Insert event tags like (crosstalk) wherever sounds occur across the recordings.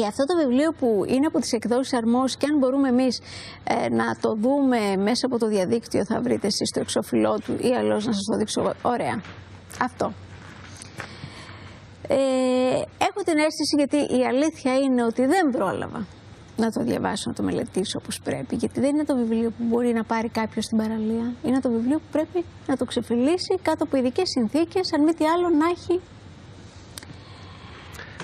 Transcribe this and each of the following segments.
Και αυτό το βιβλίο που είναι από τις εκδόσεις Αρμός και αν μπορούμε εμείς ε, να το δούμε μέσα από το διαδίκτυο θα βρείτε εσείς το εξώφυλλό του ή αλλιώς να σας το δείξω. Ωραία. Αυτό. Ε, έχω την αίσθηση γιατί η αλήθεια είναι ότι δεν πρόλαβα να το διαβάσω, να το μελετήσω όπως πρέπει. Γιατί δεν είναι το βιβλίο που μπορεί να πάρει κάποιος στην παραλία. Είναι το βιβλίο που πρέπει να το ξεφυλίσει κάτω από ειδικές συνθήκες, αν μη τι άλλο να έχει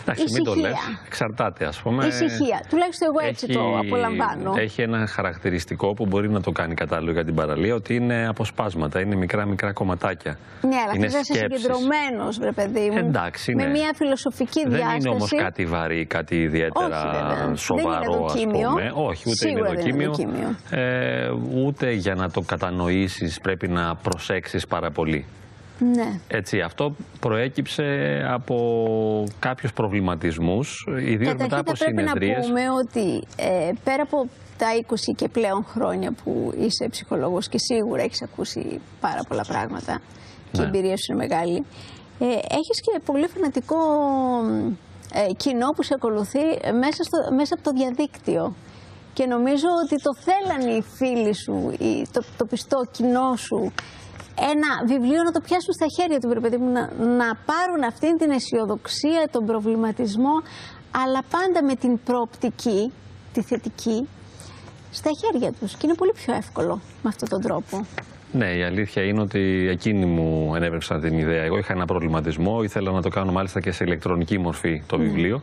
Εντάξει, μην το λες. Εξαρτάται, ας πούμε. Ησυχία. Τουλάχιστον εγώ έτσι το απολαμβάνω. Έχει ένα χαρακτηριστικό που μπορεί να το κάνει κατάλληλο για την παραλία, ότι είναι αποσπάσματα, είναι μικρά-μικρά κομματάκια. Ναι, αλλά είναι είσαι συγκεντρωμένος, βρε παιδί μου. Εντάξει, ναι. Με μια φιλοσοφική δεν διάσταση. Δεν είναι όμως κάτι βαρύ, κάτι ιδιαίτερα Όχι, σοβαρό, ας πούμε. Όχι, ούτε Σίγουρα είναι δοκίμιο. Ε, ούτε για να το κατανοήσεις πρέπει να προσέξεις πάρα πολύ. Ναι. Έτσι, αυτό προέκυψε από κάποιους προβληματισμούς, ιδίως μετά από συνεδρίες. Πρέπει να πούμε ότι ε, πέρα από τα 20 και πλέον χρόνια που είσαι ψυχολόγος και σίγουρα έχεις ακούσει πάρα πολλά πράγματα και η ναι. εμπειρία σου είναι μεγάλη, ε, έχεις και πολύ φανατικό ε, κοινό που σε ακολουθεί μέσα, στο, μέσα από το διαδίκτυο. Και νομίζω ότι το θέλανε οι φίλοι σου, το, το πιστό κοινό σου, ένα βιβλίο να το πιάσουν στα χέρια του, παιδί μου, να, να πάρουν αυτήν την αισιοδοξία, τον προβληματισμό, αλλά πάντα με την προοπτική, τη θετική, στα χέρια τους. Και είναι πολύ πιο εύκολο με αυτόν τον τρόπο. Ναι, η αλήθεια είναι ότι εκείνοι μου ενέβρεψαν την ιδέα. Εγώ είχα ένα προβληματισμό, ήθελα να το κάνω μάλιστα και σε ηλεκτρονική μορφή το ναι. βιβλίο.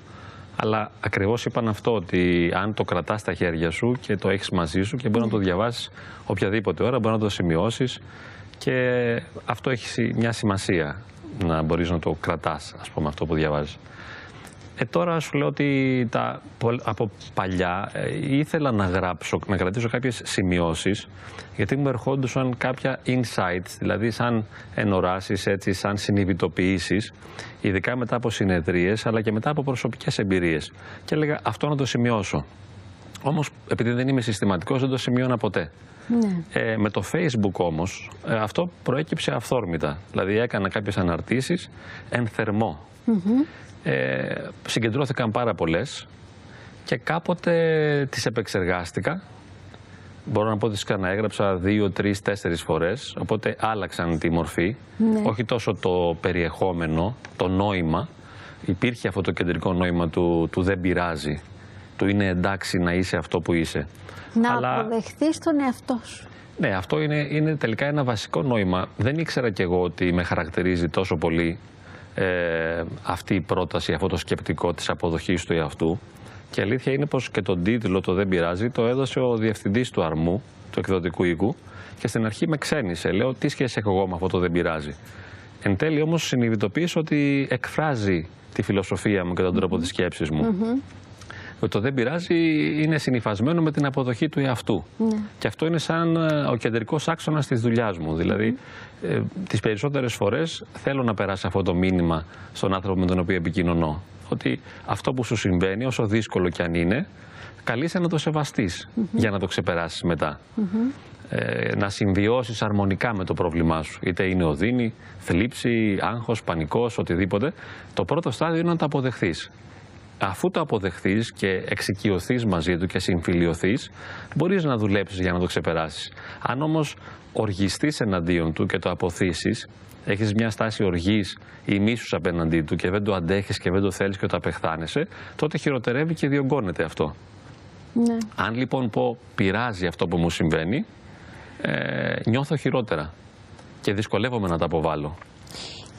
Αλλά ακριβώς είπαν αυτό, ότι αν το κρατάς στα χέρια σου και το έχεις μαζί σου και μπορεί να το ναι. διαβάσεις οποιαδήποτε ώρα, μπορεί να το σημειώσεις και αυτό έχει μια σημασία να μπορείς να το κρατάς, ας πούμε, αυτό που διαβάζεις. Ε, τώρα σου λέω ότι τα, από παλιά ε, ήθελα να γράψω, να κρατήσω κάποιες σημειώσεις γιατί μου ερχόντουσαν κάποια insights, δηλαδή σαν ενοράσεις, έτσι, σαν συνειδητοποιήσεις ειδικά μετά από συνεδρίες αλλά και μετά από προσωπικές εμπειρίες και έλεγα αυτό να το σημειώσω. Όμως επειδή δεν είμαι συστηματικός δεν το σημειώνα ποτέ. Ναι. Ε, με το Facebook όμως ε, αυτό προέκυψε αυθόρμητα. Δηλαδή έκανα κάποιες αναρτήσεις εν θερμό. ε, συγκεντρώθηκαν πάρα πολλές και κάποτε τις επεξεργάστηκα. Μπορώ να πω ότι τις ξαναέγραψα δύο, τρεις, τέσσερις φορές, οπότε άλλαξαν τη μορφή. Ναι. Όχι τόσο το περιεχόμενο, το νόημα. Υπήρχε αυτό το κεντρικό νόημα του, του δεν πειράζει, του είναι εντάξει να είσαι αυτό που είσαι. Να Αλλά... αποδεχθείς τον εαυτό σου. Ναι, αυτό είναι, είναι τελικά ένα βασικό νόημα. Δεν ήξερα κι εγώ ότι με χαρακτηρίζει τόσο πολύ ε, αυτή η πρόταση, αυτό το σκεπτικό της αποδοχής του εαυτού. Και η αλήθεια είναι πως και τον τίτλο το «Δεν πειράζει» το έδωσε ο διευθυντής του Αρμού, του εκδοτικού οίκου, και στην αρχή με ξένησε. Λέω τι σχέση έχω εγώ με αυτό το «Δεν πειράζει». Εν τέλει όμως συνειδητοποίησα ότι εκφράζει τη φιλοσοφία μου και τον τρόπο mm -hmm. της σκέψης μου. Mm το δεν πειράζει είναι συνυφασμένο με την αποδοχή του εαυτού. Ναι. Και αυτό είναι σαν ε, ο κεντρικός άξονας της δουλειάς μου. Δηλαδή, ε, τις περισσότερες φορές θέλω να περάσει αυτό το μήνυμα στον άνθρωπο με τον οποίο επικοινωνώ. Ότι αυτό που σου συμβαίνει, όσο δύσκολο κι αν είναι, καλείσαι να το σεβαστείς για να το ξεπεράσεις μετά. Ε, να συμβιώσεις αρμονικά με το πρόβλημά σου. Είτε είναι οδύνη, θλίψη, άγχος, πανικός, οτιδήποτε. Το πρώτο στάδιο είναι να το αποδεχθείς αφού το αποδεχθείς και εξοικειωθείς μαζί του και συμφιλειωθείς, μπορείς να δουλέψεις για να το ξεπεράσεις. Αν όμως οργιστείς εναντίον του και το αποθήσεις, έχεις μια στάση οργής ή μίσους απέναντί του και δεν το αντέχεις και δεν το θέλεις και το απεχθάνεσαι, τότε χειροτερεύει και διωγγώνεται αυτό. Ναι. Αν λοιπόν πω πειράζει αυτό που μου συμβαίνει, ε, νιώθω χειρότερα και δυσκολεύομαι να τα αποβάλω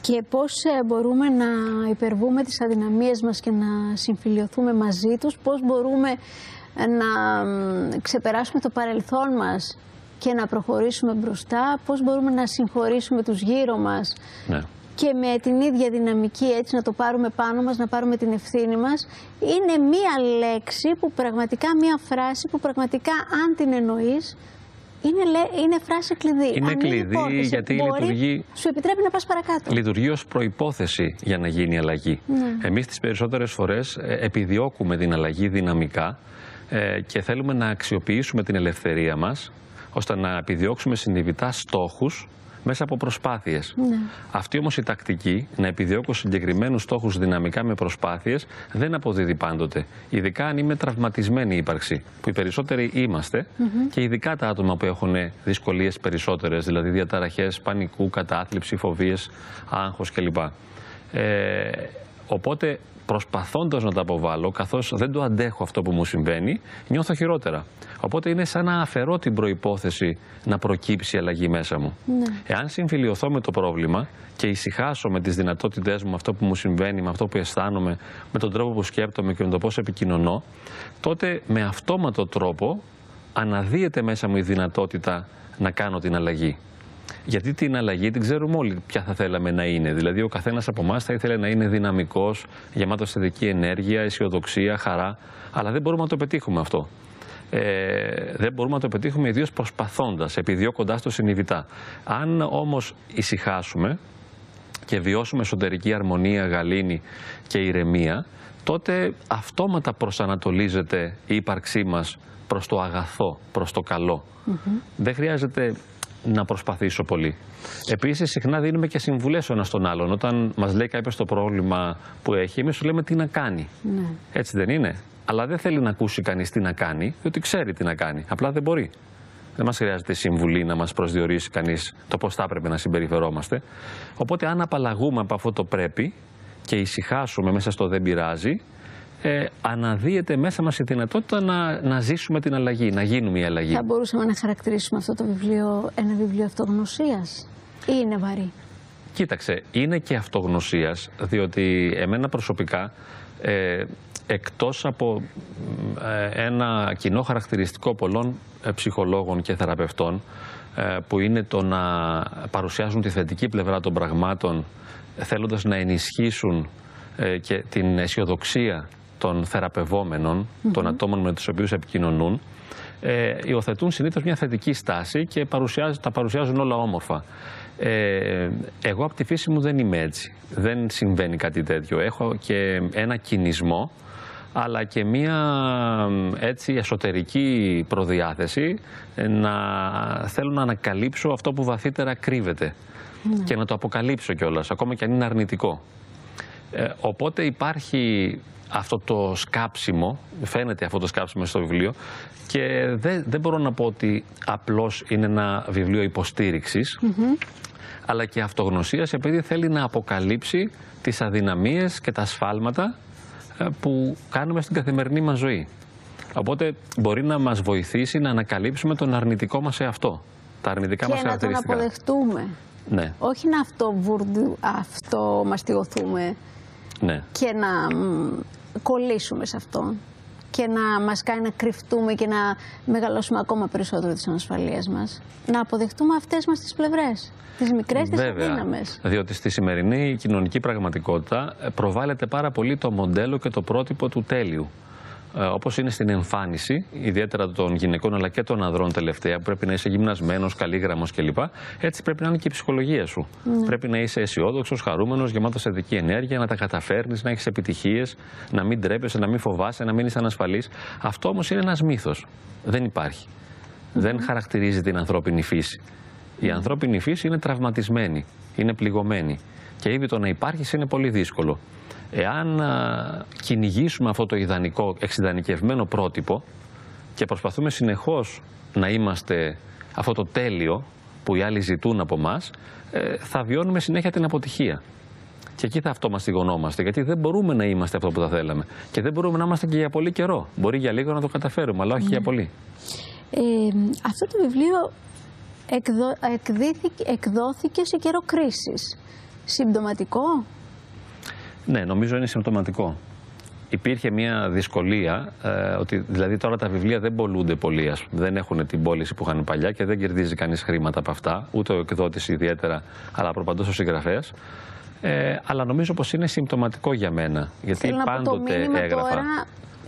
και πώς ε, μπορούμε να υπερβούμε τις αδυναμίες μας και να συμφιλειωθούμε μαζί τους, πώς μπορούμε ε, να ξεπεράσουμε το παρελθόν μας και να προχωρήσουμε μπροστά, πώς μπορούμε να συγχωρήσουμε τους γύρω μας ναι. και με την ίδια δυναμική έτσι να το πάρουμε πάνω μας, να πάρουμε την ευθύνη μας. Είναι μία λέξη που πραγματικά, μία φράση που πραγματικά αν την εννοείς είναι, είναι φράση κλειδί. Είναι Αν κλειδί γιατί μπορεί, λειτουργεί. Σου επιτρέπει να πας παρακάτω. Λειτουργεί ως προπόθεση για να γίνει αλλαγή. Ναι. Εμείς τις περισσότερες φορές ε, επιδιώκουμε την αλλαγή δυναμικά ε, και θέλουμε να αξιοποιήσουμε την ελευθερία μας ώστε να επιδιώξουμε συνειδητά στόχους μέσα από προσπάθειες. Ναι. Αυτή όμως η τακτική, να επιδιώκω συγκεκριμένους στόχους δυναμικά με προσπάθειες, δεν αποδίδει πάντοτε. Ειδικά αν είμαι τραυματισμένη ύπαρξη, που οι περισσότεροι είμαστε, και ειδικά τα άτομα που έχουν δυσκολίες περισσότερες, δηλαδή διαταραχές πανικού, κατάθλιψη, φοβίες, άγχος κλπ. Ε, οπότε προσπαθώντας να τα αποβάλω, καθώς δεν το αντέχω αυτό που μου συμβαίνει, νιώθω χειρότερα. Οπότε είναι σαν να αφαιρώ την προπόθεση να προκύψει η αλλαγή μέσα μου. Ναι. Εάν συμφιλειωθώ με το πρόβλημα και ησυχάσω με τις δυνατότητές μου, αυτό που μου συμβαίνει, με αυτό που αισθάνομαι, με τον τρόπο που σκέπτομαι και με το πώς επικοινωνώ, τότε με αυτόματο τρόπο αναδύεται μέσα μου η δυνατότητα να κάνω την αλλαγή. Γιατί την αλλαγή την ξέρουμε όλοι ποια θα θέλαμε να είναι. Δηλαδή, ο καθένας από εμάς θα ήθελε να είναι δυναμικός, γεμάτος θετική ενέργεια, αισιοδοξία, χαρά. Αλλά δεν μπορούμε να το πετύχουμε αυτό. Ε, δεν μπορούμε να το πετύχουμε ιδίως προσπαθώντας, επιδιώκοντάς το συνειδητά. Αν όμως ησυχάσουμε και βιώσουμε εσωτερική αρμονία, γαλήνη και ηρεμία, τότε αυτόματα προσανατολίζεται η ύπαρξή μας προς το αγαθό, προς το καλό. Δεν χρειάζεται να προσπαθήσω πολύ. Επίσης, συχνά δίνουμε και συμβουλές ο ένας τον άλλον. Όταν μας λέει κάποιος το πρόβλημα που έχει, εμείς σου λέμε τι να κάνει. Ναι. Έτσι δεν είναι; Αλλά δεν θέλει να ακούσει κανείς τι να κάνει, διότι ξέρει τι να κάνει. Απλά δεν μπορεί. Δεν μας χρειάζεται συμβουλή να μας προσδιορίσει κανείς το πώς θα έπρεπε να συμπεριφερόμαστε. Οπότε, αν απαλλαγούμε από αυτό το πρέπει και ησυχάσουμε μέσα στο δεν πειράζει, ε, αναδύεται μέσα μας η δυνατότητα να, να ζήσουμε την αλλαγή, να γίνουμε η αλλαγή. Θα μπορούσαμε να χαρακτηρίσουμε αυτό το βιβλίο ένα βιβλίο αυτογνωσίας ή είναι βαρύ; Κοίταξε, είναι και αυτογνωσίας, διότι εμένα προσωπικά, ε, εκτός από ε, ένα κοινό χαρακτηριστικό πολλών ε, ψυχολόγων και θεραπευτών, ε, που είναι το να παρουσιάζουν τη θετική πλευρά των πραγμάτων, θέλοντας να ενισχύσουν και την αισιοδοξία των θεραπευόμενων, των ατόμων με τους οποίους επικοινωνούν, ε, υιοθετούν συνήθως μια θετική στάση και τα παρουσιάζουν όλα όμορφα. Ε, εγώ από τη φύση μου δεν είμαι έτσι. Δεν συμβαίνει κάτι τέτοιο. Έχω και ένα κινησμό αλλά και μία έτσι εσωτερική προδιάθεση ε, να θέλω να ανακαλύψω αυτό που βαθύτερα κρύβεται ναι. και να το αποκαλύψω κιόλας, ακόμα και αν είναι αρνητικό. Ε, οπότε υπάρχει αυτό το σκάψιμο, φαίνεται αυτό το σκάψιμο στο βιβλίο και δεν, δεν μπορώ να πω ότι απλώς είναι ένα βιβλίο υποστήριξης, αλλά και αυτογνωσίας επειδή θέλει να αποκαλύψει τις αδυναμίες και τα σφάλματα ε, που κάνουμε στην καθημερινή μας ζωή. Οπότε μπορεί να μας βοηθήσει να ανακαλύψουμε τον αρνητικό μας εαυτό. Τα αρνητικά και μας να τον αποδεχτούμε. Ναι. Όχι να αυτό, αυτό μαστιγωθούμε ναι. και να κολλήσουμε σε αυτό και να μας κάνει να κρυφτούμε και να μεγαλώσουμε ακόμα περισσότερο τις ανασφαλίες μας. Να αποδεχτούμε αυτές μας τις πλευρές, τις μικρές, τις αδύναμες. διότι στη σημερινή κοινωνική πραγματικότητα προβάλλεται πάρα πολύ το μοντέλο και το πρότυπο του τέλειου. Ε, όπως είναι στην εμφάνιση, ιδιαίτερα των γυναικών αλλά και των ανδρών τελευταία, που πρέπει να είσαι γυμνασμένος, καλήγραμμο κλπ. Έτσι πρέπει να είναι και η ψυχολογία σου. Ναι. Πρέπει να είσαι αισιόδοξος, χαρούμενος, γεμάτος θετική ενέργεια, να τα καταφέρνεις, να έχεις επιτυχίες, να μην τρέπεσαι, να μην φοβάσαι, να μην είσαι ανασφαλής. Αυτό όμως είναι ένας μύθος. Δεν υπάρχει. Δεν χαρακτηρίζει την ανθρώπινη φύση. Η ανθρώπινη φύση είναι τραυματισμένη, είναι πληγωμένη. Και ήδη το να υπάρχεις είναι πολύ δύσκολο. Εάν κυνηγήσουμε αυτό το ιδανικό, εξειδανικευμένο πρότυπο και προσπαθούμε συνεχώς να είμαστε αυτό το τέλειο που οι άλλοι ζητούν από εμά, θα βιώνουμε συνέχεια την αποτυχία. Και εκεί θα αυτομαστιγωνόμαστε, γιατί δεν μπορούμε να είμαστε αυτό που θα θέλαμε. Και δεν μπορούμε να είμαστε και για πολύ καιρό. Μπορεί για λίγο να το καταφέρουμε, αλλά όχι για ναι. πολύ. Ε, αυτό το βιβλίο εκδο, εκδόθηκε σε καιρό κρίσης. Συμπτωματικό; Ναι, νομίζω είναι συμπτωματικό. Υπήρχε μια δυσκολία, ε, ότι δηλαδή τώρα τα βιβλία δεν πολλούνται πολύ, ας, δεν έχουν την πώληση που είχαν παλιά και δεν κερδίζει κανείς χρήματα από αυτά, ούτε ο εκδότης ιδιαίτερα, αλλά προπαντός ο συγγραφέας. Ε, αλλά νομίζω πως είναι συμπτωματικό για μένα, γιατί Θέλω πάντοτε να πω, το έγραφα. Τώρα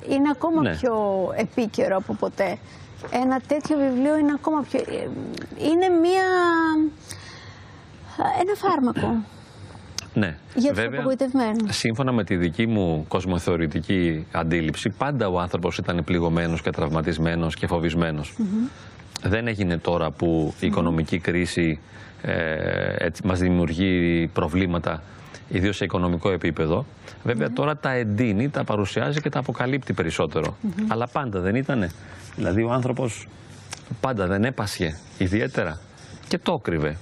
είναι ακόμα ναι. πιο επίκαιρο από ποτέ. Ένα τέτοιο βιβλίο είναι ακόμα πιο... Ε, είναι μια... ένα φάρμακο. Ναι. Για Βέβαια, σύμφωνα με τη δική μου κοσμοθεωρητική αντίληψη, πάντα ο άνθρωπος ήταν πληγωμένος και τραυματισμένος και φοβισμένος. Δεν έγινε τώρα που η οικονομική κρίση ε, έτσι, μας δημιουργεί προβλήματα ιδίως σε οικονομικό επίπεδο. Βέβαια τώρα τα εντείνει, τα παρουσιάζει και τα αποκαλύπτει περισσότερο. Αλλά πάντα δεν ήτανε. Δηλαδή ο άνθρωπος πάντα δεν έπασχε ιδιαίτερα και το κρύβε.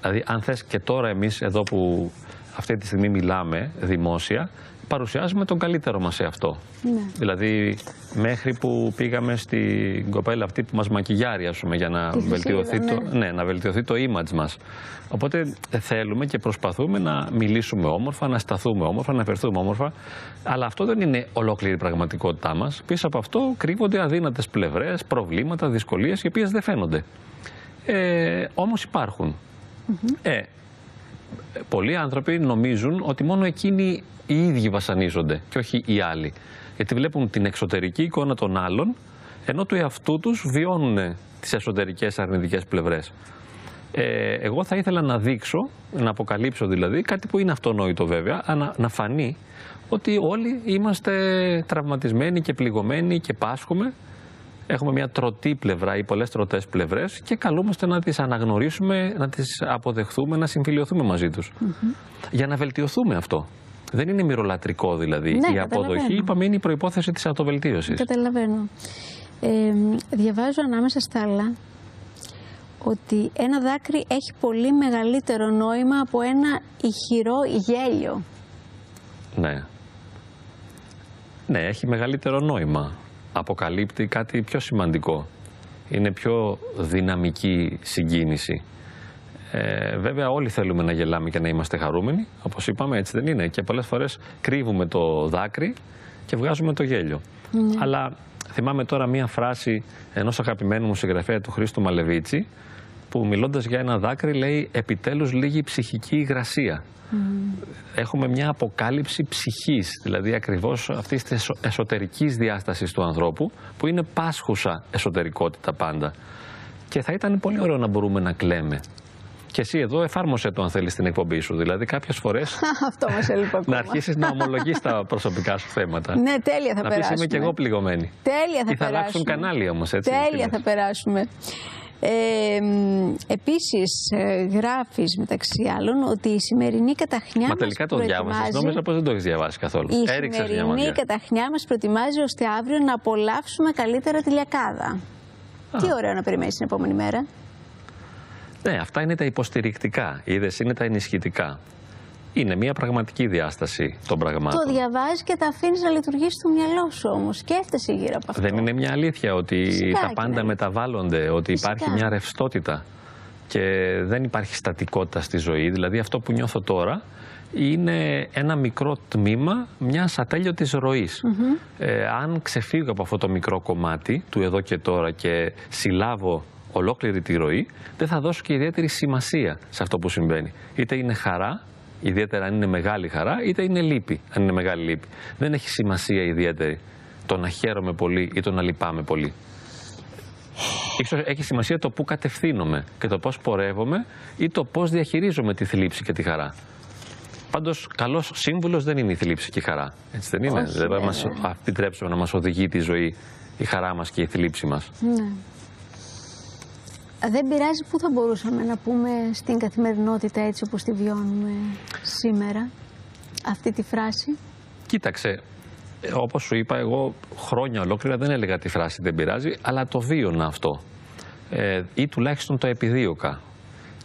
Δηλαδή αν θες και τώρα εμείς εδώ που αυτή τη στιγμή μιλάμε δημόσια, παρουσιάζουμε τον καλύτερο μας σε αυτό. Ναι. Δηλαδή μέχρι που πήγαμε στην κοπέλα αυτή που μας μακιγιάρει ας πούμε, για να Τη βελτιωθεί, Φυσίλδα, το, ναι, να βελτιωθεί το image μας. Οπότε ε, θέλουμε και προσπαθούμε να μιλήσουμε όμορφα, να σταθούμε όμορφα, να φερθούμε όμορφα. Αλλά αυτό δεν είναι ολόκληρη η πραγματικότητά μας. Πίσω από αυτό κρύβονται αδύνατες πλευρές, προβλήματα, δυσκολίες οι οποίες δεν φαίνονται. Ε, όμως υπάρχουν. Ε, πολλοί άνθρωποι νομίζουν ότι μόνο εκείνοι οι ίδιοι βασανίζονται και όχι οι άλλοι. Γιατί βλέπουν την εξωτερική εικόνα των άλλων, ενώ του εαυτού τους βιώνουν τις εσωτερικές αρνητικές πλευρές. Ε, εγώ θα ήθελα να δείξω, να αποκαλύψω δηλαδή, κάτι που είναι αυτονόητο βέβαια, αλλά να φανεί ότι όλοι είμαστε τραυματισμένοι και πληγωμένοι και πάσχουμε. Έχουμε μια τρωτή πλευρά ή πολλές τροτές πλευρές και καλούμαστε να τις αναγνωρίσουμε, να τις αποδεχθούμε, να συμφιλειωθούμε μαζί τους. Για να βελτιωθούμε αυτό. Δεν είναι μυρολατρικό δηλαδή. Ναι, η αποδοχή, καταλαβαίνω. είπαμε, είναι η προϋπόθεση της αυτοβελτίωσης. Καταλαβαίνω. Ε, διαβάζω ανάμεσα στα άλλα ότι ένα δάκρυ έχει πολύ μεγαλύτερο νόημα από ένα ηχηρό γέλιο. Ναι. Ναι, έχει μεγαλύτερο νόημα. Αποκαλύπτει κάτι πιο σημαντικό. Είναι πιο δυναμική συγκίνηση. Ε, βέβαια όλοι θέλουμε να γελάμε και να είμαστε χαρούμενοι. Όπως είπαμε έτσι δεν είναι. Και πολλές φορές κρύβουμε το δάκρυ και βγάζουμε το γέλιο. Αλλά θυμάμαι τώρα μία φράση ενός αγαπημένου μου συγγραφέα του Χρήστου Μαλεβίτσι που μιλώντας για ένα δάκρυ λέει επιτέλους λίγη ψυχική υγρασία. Έχουμε μια αποκάλυψη ψυχής, δηλαδή ακριβώς αυτής της εσω- εσωτερικής διάστασης του ανθρώπου που είναι πάσχουσα εσωτερικότητα πάντα. Και θα ήταν πολύ ωραίο να μπορούμε να κλαίμε. Και εσύ εδώ εφάρμοσε το αν θέλεις την εκπομπή σου. Δηλαδή κάποιες φορές (laughs) Αυτό μας έλειπε ακόμα. να αρχίσεις να ομολογείς τα προσωπικά σου θέματα. (laughs) Ναι, τέλεια θα να πεις περάσουμε. είμαι και εγώ πληγωμένη. Τέλεια θα Ή θα αλλάξουν περάσουμε. κανάλι όμως έτσι. Τέλεια τι θα λες. περάσουμε. Ε, μ, επίσης ε, γράφεις μεταξύ άλλων ότι η σημερινή καταχνιά Μα μας τελικά το διάβασες. προετοιμάζει- Νόμιζα πως δεν το έχεις διαβάσει καθόλου. Η Έριξες μια σημερινή ματιά. καταχνιά μας προετοιμάζει ώστε αύριο να απολαύσουμε καλύτερα τη λιακάδα. Τι ωραίο να περιμένεις την επόμενη μέρα. Ναι, αυτά είναι τα υποστηρικτικά. Είδες, είναι τα ενισχυτικά. Είναι μια πραγματική διάσταση των πραγμάτων. Το διαβάζεις και τα αφήνεις να λειτουργήσει στο μυαλό σου όμως. Σκέφτεσαι γύρω από αυτό. Δεν είναι μια αλήθεια ότι Φυσικά τα και πάντα είναι. μεταβάλλονται, ότι Φυσικά. υπάρχει μια ρευστότητα και δεν υπάρχει στατικότητα στη ζωή. Δηλαδή αυτό που νιώθω τώρα είναι ένα μικρό τμήμα μιας ατέλειωτης ροής. Ε, αν ξεφύγω από αυτό το μικρό κομμάτι του εδώ και τώρα και συλλάβω ολόκληρη τη ροή, δεν θα δώσω και ιδιαίτερη σημασία σε αυτό που συμβαίνει. Είτε είναι χαρά, ιδιαίτερα αν είναι μεγάλη χαρά, είτε είναι λύπη, αν είναι μεγάλη λύπη. Δεν έχει σημασία ιδιαίτερη το να χαίρομαι πολύ ή το να λυπάμαι πολύ. Ίσως έχει σημασία το πού κατευθύνομαι και το πώς πορεύομαι ή το πώς διαχειρίζομαι τη θλίψη και τη χαρά. Πάντως, καλός σύμβουλος δεν είναι η θλίψη και η χαρά. Έτσι δεν είναι. Όχι, δεν θα βέβαια. μας επιτρέψουμε να μας οδηγεί τη ζωή η χαρά μας και η θλίψη μας. Ναι. Δεν πειράζει πού θα μπορούσαμε να πούμε στην καθημερινότητα έτσι όπως τη βιώνουμε σήμερα αυτή τη φράση. Κοίταξε, ε, όπως σου είπα, εγώ χρόνια ολόκληρα δεν έλεγα τη φράση δεν πειράζει, αλλά το βίωνα αυτό. Ε, ή τουλάχιστον το επιδίωκα.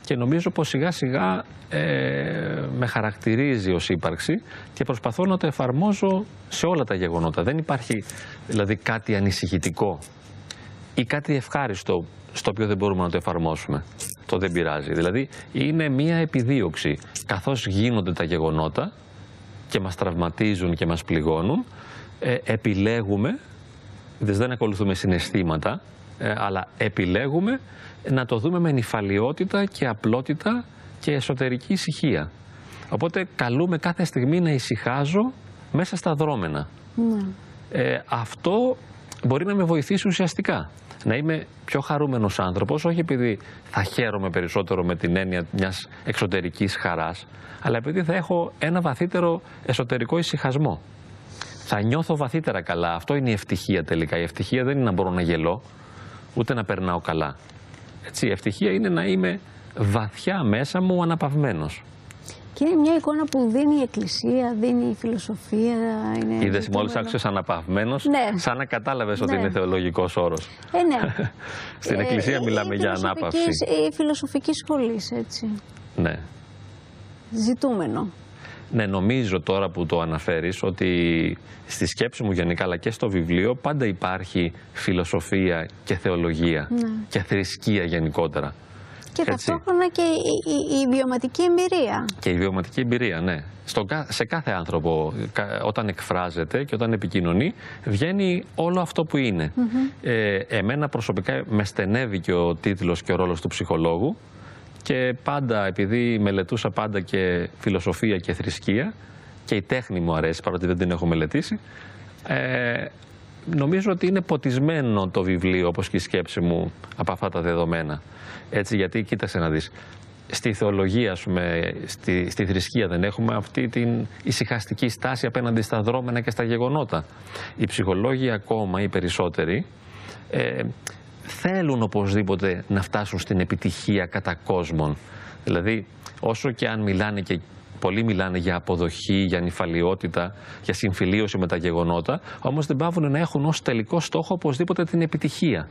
Και νομίζω πως σιγά σιγά ε, με χαρακτηρίζει ως ύπαρξη και προσπαθώ να το εφαρμόζω σε όλα τα γεγονότα. Δεν υπάρχει δηλαδή κάτι ανησυχητικό ή κάτι ευχάριστο στο οποίο δεν μπορούμε να το εφαρμόσουμε. Το δεν πειράζει. Δηλαδή είναι μία επιδίωξη. Καθώς γίνονται τα γεγονότα και μας τραυματίζουν και μας πληγώνουν, ε, επιλέγουμε, δηλαδή δεν ακολουθούμε συναισθήματα, ε, αλλά επιλέγουμε να το δούμε με νυφαλιότητα και απλότητα και εσωτερική ησυχία. Οπότε καλούμε κάθε στιγμή να ησυχάζω μέσα στα δρόμενα. Ναι. Ε, αυτό μπορεί να με βοηθήσει ουσιαστικά. Να είμαι πιο χαρούμενος άνθρωπος, όχι επειδή θα χαίρομαι περισσότερο με την έννοια μιας εξωτερικής χαράς, αλλά επειδή θα έχω ένα βαθύτερο εσωτερικό ησυχασμό. Θα νιώθω βαθύτερα καλά. Αυτό είναι η ευτυχία τελικά. Η ευτυχία δεν είναι να μπορώ να γελώ, ούτε να περνάω καλά. Έτσι, η ευτυχία είναι να είμαι βαθιά μέσα μου αναπαυμένος. Και είναι μια εικόνα που δίνει η Εκκλησία, δίνει η φιλοσοφία. Είναι Είδες μόλις άκουσες αναπαυμένος, ναι. σαν να κατάλαβες ότι ναι. είναι θεολογικός όρος. Ε, ναι. (laughs) Στην Εκκλησία ε, μιλάμε για ανάπαυση. Η φιλοσοφική σχολή, έτσι. Ναι. Ζητούμενο. Ναι, νομίζω τώρα που το αναφέρεις ότι στη σκέψη μου γενικά αλλά και στο βιβλίο πάντα υπάρχει φιλοσοφία και θεολογία ναι. και θρησκεία γενικότερα. Και ταυτόχρονα και η, η, η, βιωματική εμπειρία. Και η βιωματική εμπειρία, ναι. Στο, σε κάθε άνθρωπο όταν εκφράζεται και όταν επικοινωνεί βγαίνει όλο αυτό που είναι. ε, εμένα προσωπικά με στενεύει και ο τίτλος και ο ρόλος του ψυχολόγου και πάντα, επειδή μελετούσα πάντα και φιλοσοφία και θρησκεία και η τέχνη μου αρέσει παρότι δεν την έχω μελετήσει, ε, νομίζω ότι είναι ποτισμένο το βιβλίο όπως και η σκέψη μου από αυτά τα δεδομένα. Έτσι γιατί κοίταξε να δεις, στη θεολογία, πούμε, στη, στη θρησκεία δεν έχουμε αυτή την ησυχαστική στάση απέναντι στα δρόμενα και στα γεγονότα. Οι ψυχολόγοι ακόμα, οι περισσότεροι, ε, θέλουν οπωσδήποτε να φτάσουν στην επιτυχία κατά κόσμον. Δηλαδή, όσο και αν μιλάνε και πολλοί μιλάνε για αποδοχή, για νυφαλιότητα, για συμφιλίωση με τα γεγονότα, όμως δεν πάβουν να έχουν ως τελικό στόχο οπωσδήποτε την επιτυχία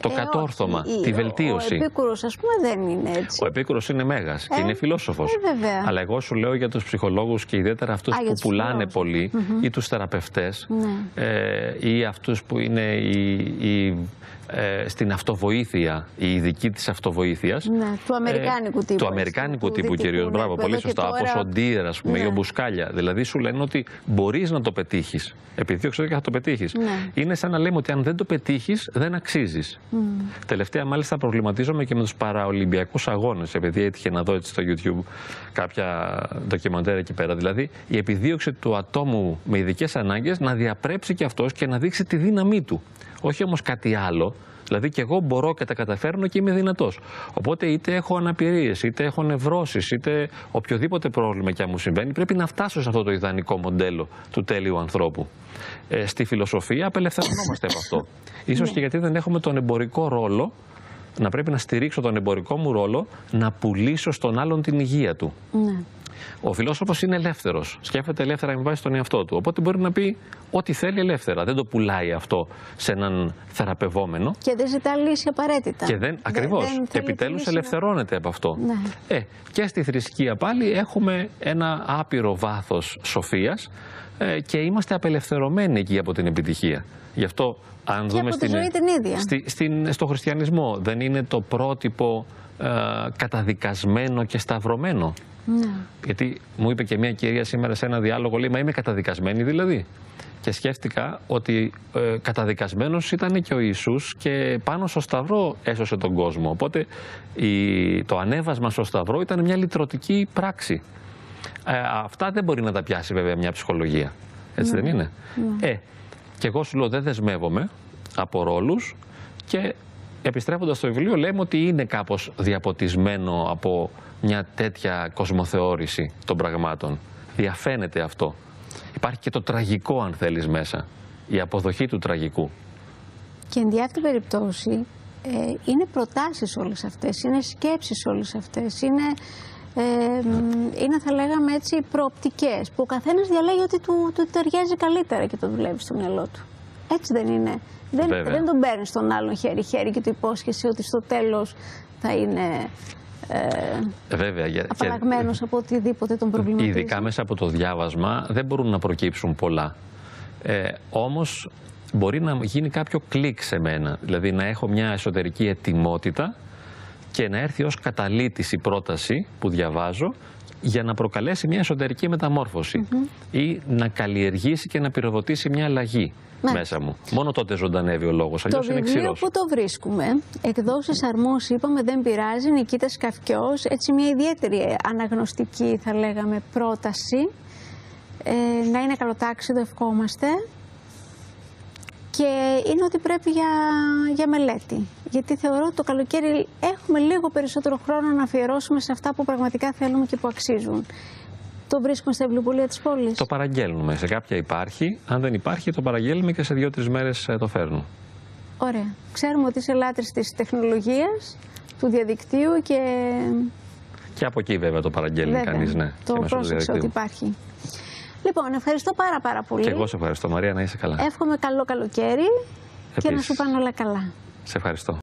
το ε, κατόρθωμα, τη βελτίωση. Ο Επίκουρος, ας πούμε, δεν είναι έτσι. Ο Επίκουρος είναι μέγας και ε, είναι φιλόσοφος. Ε, Αλλά εγώ σου λέω για τους ψυχολόγους και ιδιαίτερα αυτούς που πουλάνε πολύ ή τους θεραπευτές ναι. ε, ή αυτούς που είναι οι, οι ε, στην αυτοβοήθεια, η ειδική της αυτοβοήθειας. Ναι, του αμερικάνικου τύπου. Του αμερικάνικου τύπου κυρίως. Ναι, Μπράβο, πολύ σωστά. Τώρα... Όπω ο Ντίερ, ας πούμε, ή ο ναι. Μπουσκάλια. Δηλαδή σου λένε ότι μπορείς να το πετύχεις. Επειδή ξέρω και θα το πετύχεις. Ναι. Είναι σαν να λέμε ότι αν δεν το πετύχεις, δεν αξίζεις. Mm. Τελευταία, μάλιστα, προβληματίζομαι και με τους παραολυμπιακούς αγώνες. Επειδή έτυχε να δω έτσι στο YouTube κάποια ντοκιμαντέρ εκεί πέρα. Δηλαδή, η επιδίωξη του ατόμου με ειδικές ανάγκες να διαπρέψει και αυτός και να δείξει τη δύναμή του όχι όμως κάτι άλλο. Δηλαδή και εγώ μπορώ και τα καταφέρνω και είμαι δυνατός. Οπότε είτε έχω αναπηρίες, είτε έχω νευρώσεις, είτε οποιοδήποτε πρόβλημα και αν μου συμβαίνει, πρέπει να φτάσω σε αυτό το ιδανικό μοντέλο του τέλειου ανθρώπου. Ε, στη φιλοσοφία απελευθερωνόμαστε από αυτό. σω και γιατί δεν έχουμε τον εμπορικό ρόλο να πρέπει να στηρίξω τον εμπορικό μου ρόλο να πουλήσω στον άλλον την υγεία του. Ναι. Ο φιλόσοφος είναι ελεύθερος. Σκέφτεται ελεύθερα με βάση τον εαυτό του. Οπότε μπορεί να πει ό,τι θέλει ελεύθερα. Δεν το πουλάει αυτό σε έναν θεραπευόμενο. Και δεν ζητά λύση απαραίτητα. Και δεν, ακριβώς. Και επιτέλους ελευθερώνεται από αυτό. Ναι. Ε, και στη θρησκεία πάλι έχουμε ένα άπειρο βάθος σοφίας ε, και είμαστε απελευθερωμένοι εκεί από την επιτυχία. Γι' αυτό αν και δούμε από στην, τη ζωή την ίδια. Στη, στην, στο χριστιανισμό δεν είναι το πρότυπο ε, καταδικασμένο και σταυρωμένο. Ναι. Γιατί μου είπε και μια κυρία σήμερα σε ένα διάλογο, λέει, μα είμαι καταδικασμένη δηλαδή. Και σκέφτηκα ότι ε, καταδικασμένος ήταν και ο Ιησούς και πάνω στο Σταυρό έσωσε τον κόσμο. Οπότε η, το ανέβασμα στο Σταυρό ήταν μια λυτρωτική πράξη. Ε, αυτά δεν μπορεί να τα πιάσει βέβαια μια ψυχολογία. Έτσι δεν ναι. είναι; Ναι. Ε, και εγώ σου λέω δεν δεσμεύομαι από ρόλους και επιστρέφοντας στο βιβλίο λέμε ότι είναι κάπως διαποτισμένο από μια τέτοια κοσμοθεώρηση των πραγμάτων. Διαφαίνεται αυτό. Υπάρχει και το τραγικό αν θέλεις μέσα. Η αποδοχή του τραγικού. Και εν διάφτη περιπτώσει ε, είναι προτάσεις όλες αυτές, είναι σκέψεις όλες αυτές, είναι, ε, είναι θα λέγαμε έτσι προοπτικές που ο καθένας διαλέγει ότι του, του ταιριάζει καλύτερα και το δουλεύει στο μυαλό του. Έτσι δεν είναι. Δεν, δεν τον παίρνεις στον άλλον χέρι-χέρι και του υπόσχεσαι ότι στο τέλος θα είναι ε, Βέβαια, απαλλαγμένος από οτιδήποτε τον προβληματίζει. Ειδικά μέσα από το διάβασμα δεν μπορούν να προκύψουν πολλά. Ε, όμως μπορεί να γίνει κάποιο κλικ σε μένα, δηλαδή να έχω μια εσωτερική ετοιμότητα και να έρθει ως καταλήτηση πρόταση που διαβάζω για να προκαλέσει μια εσωτερική μεταμόρφωση ή να καλλιεργήσει και να πυροδοτήσει μια αλλαγή ναι. μέσα μου. Μόνο τότε ζωντανεύει ο λόγος. Αλλιώς είναι ξηρός. Το που το βρίσκουμε, εκδόσεις αρμού, είπαμε, δεν πειράζει, Νικήτας Καυκιό. Έτσι, μια ιδιαίτερη αναγνωστική, θα λέγαμε, πρόταση. Ε, να είναι καλοτάξιδο, ευχόμαστε. Και είναι ότι πρέπει για, για μελέτη. Γιατί θεωρώ ότι το καλοκαίρι έχουμε λίγο περισσότερο χρόνο να αφιερώσουμε σε αυτά που πραγματικά θέλουμε και που αξίζουν. Το βρίσκουμε στα βιβλιοπολία της πόλης. Το παραγγέλνουμε. Σε κάποια υπάρχει. Αν δεν υπάρχει, το παραγγέλνουμε και σε δύο-τρεις μέρες ε, το φέρνουν. Ωραία. Ξέρουμε ότι είσαι λάτρης της τεχνολογίας. του διαδικτύου και... Και από εκεί βέβαια το παραγγέλνει βέβαια, κανείς, ναι. Το πρόσεξε ότι υπάρχει. Λοιπόν, ευχαριστώ πάρα πάρα πολύ. Και εγώ σε ευχαριστώ Μαρία, να είσαι καλά. Εύχομαι καλό καλοκαίρι και να σου πάνε όλα καλά. Σε ευχαριστώ.